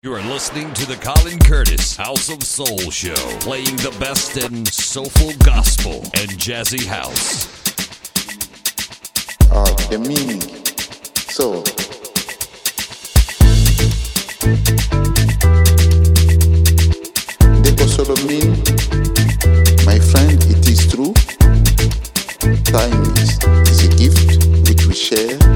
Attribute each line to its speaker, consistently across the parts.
Speaker 1: You are listening to the Colin Curtis House of Soul Show, playing the best in soulful gospel and jazzy house.
Speaker 2: Uh, the meaning, soul. They solo mean, my friend, it is true. Time is, is a gift which we share.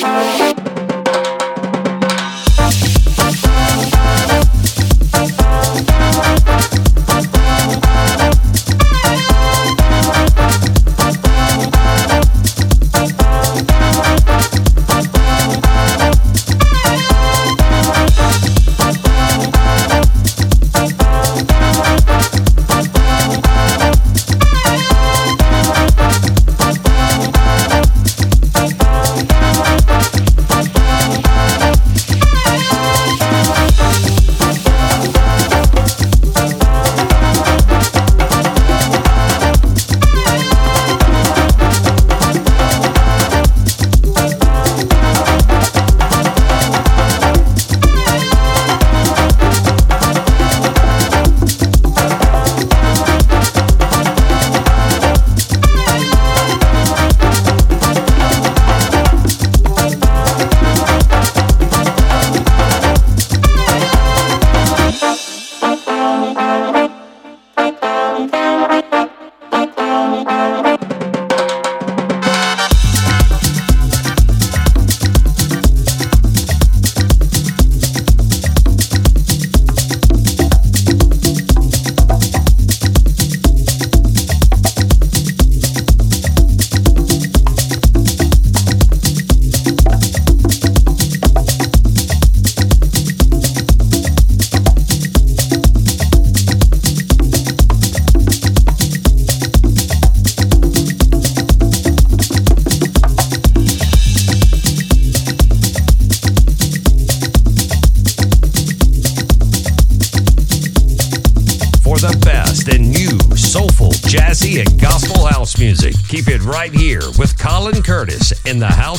Speaker 3: Thank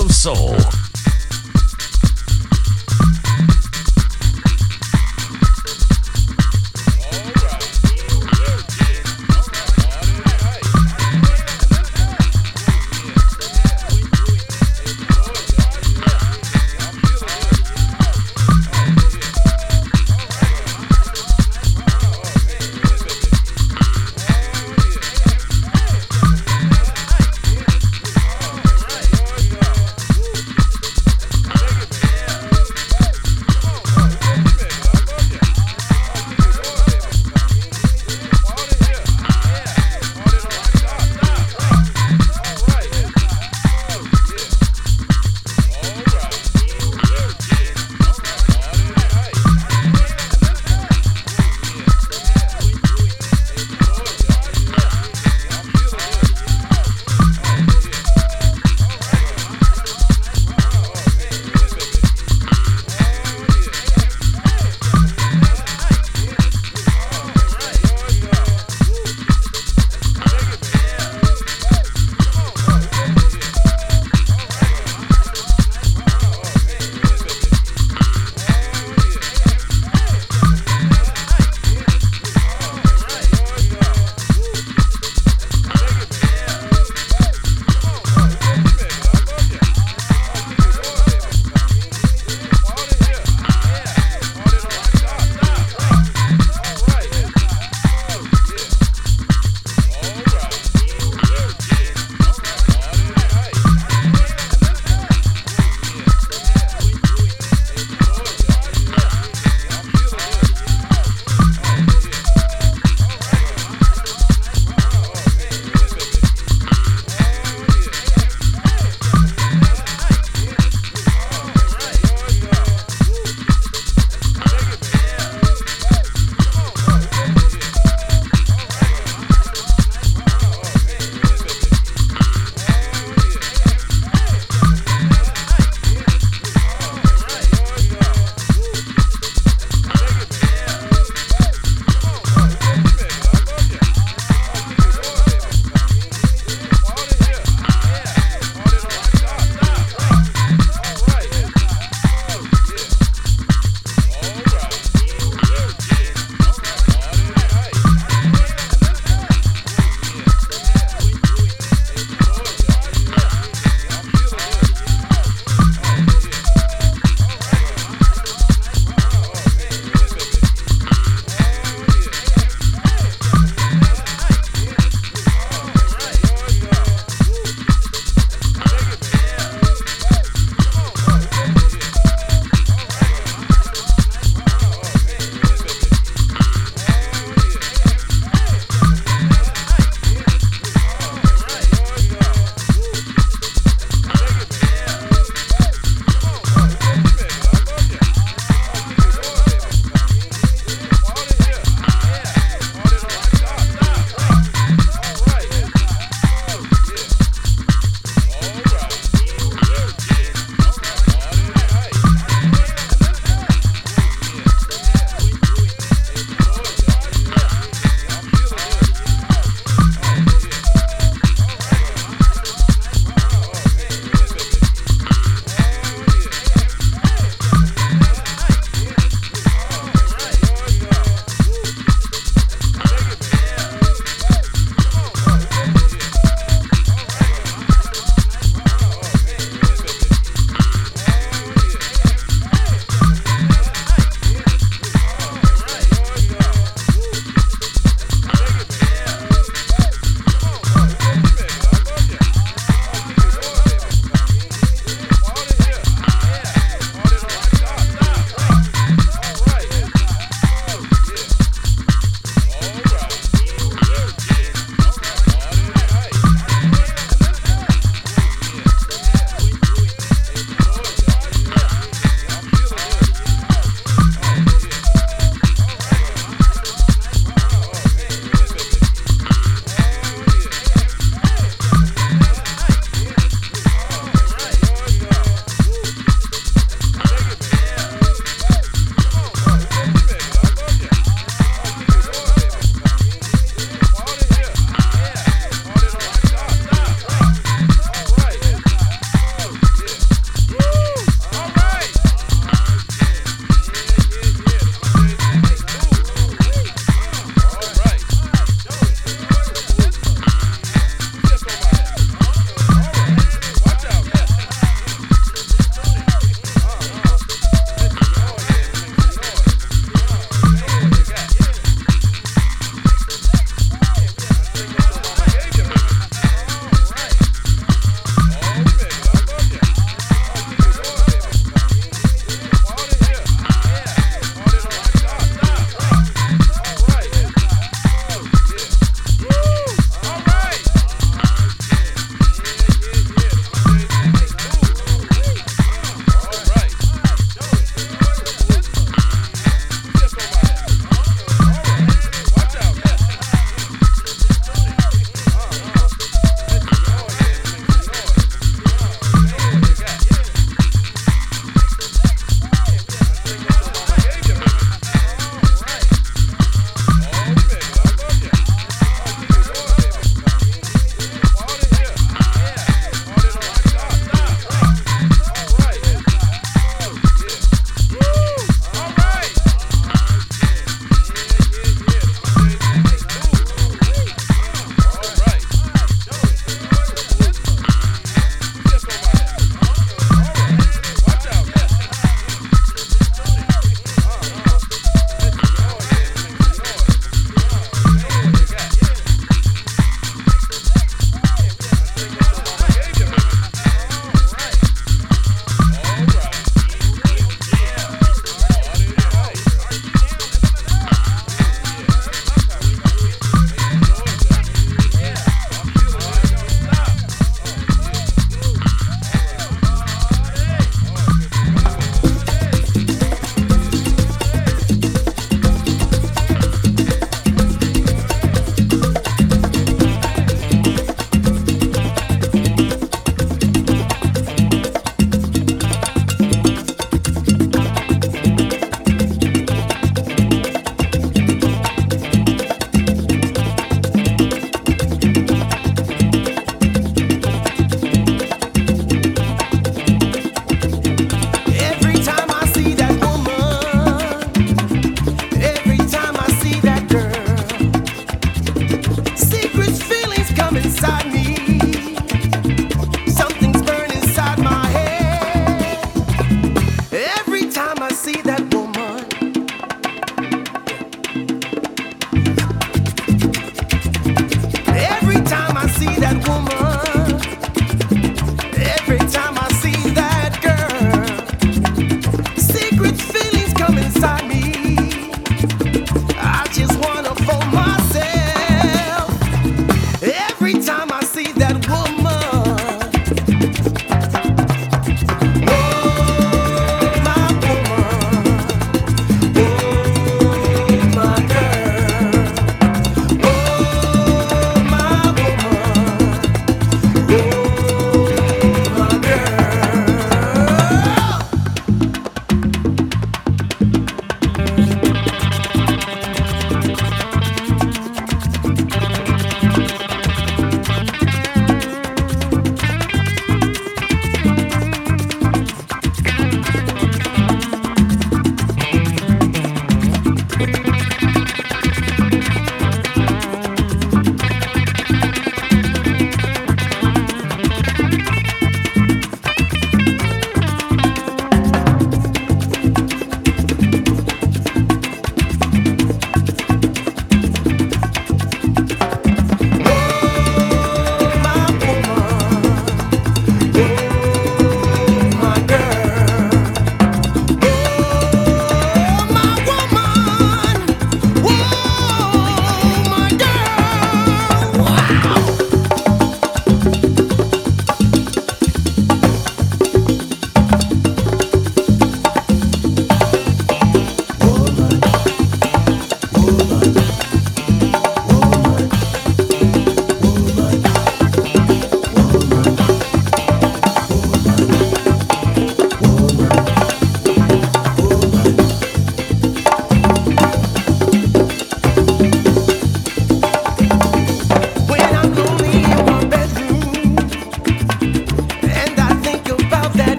Speaker 3: of Soul.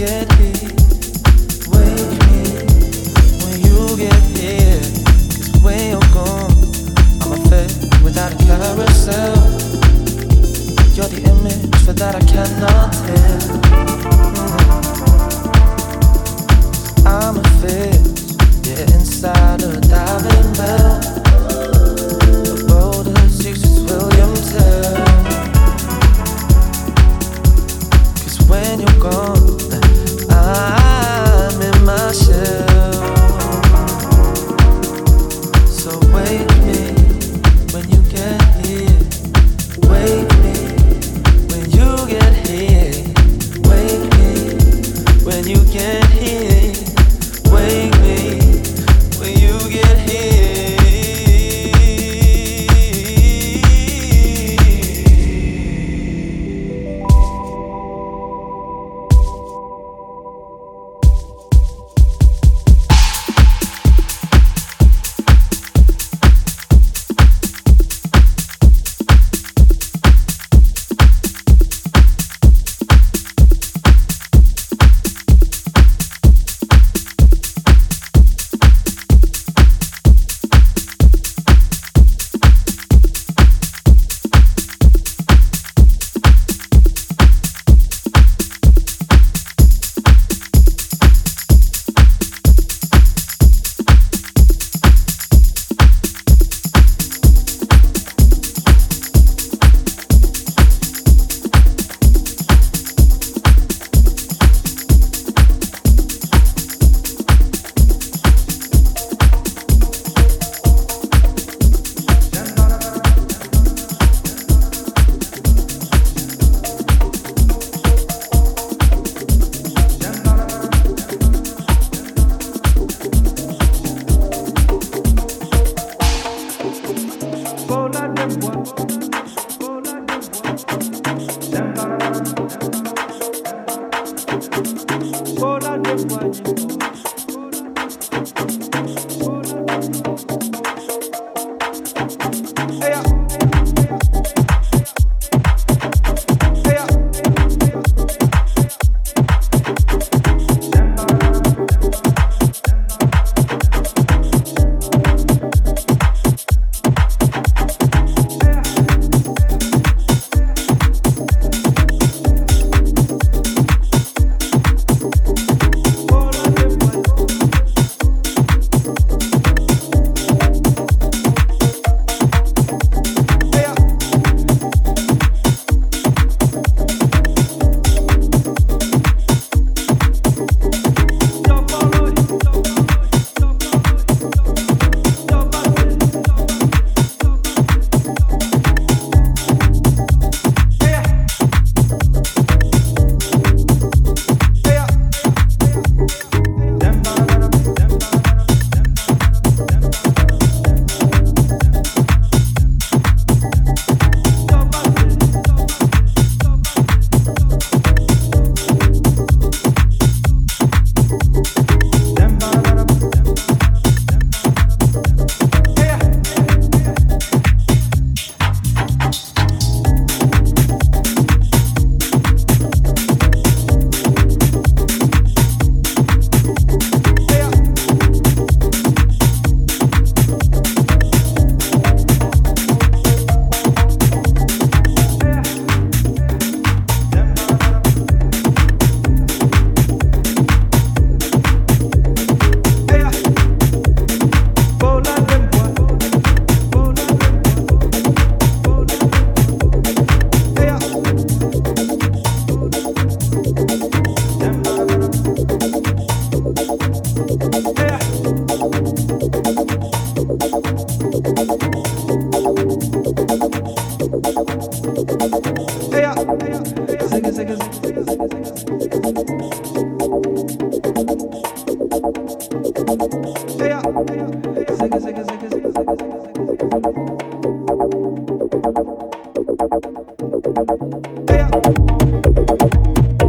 Speaker 1: naked. ter.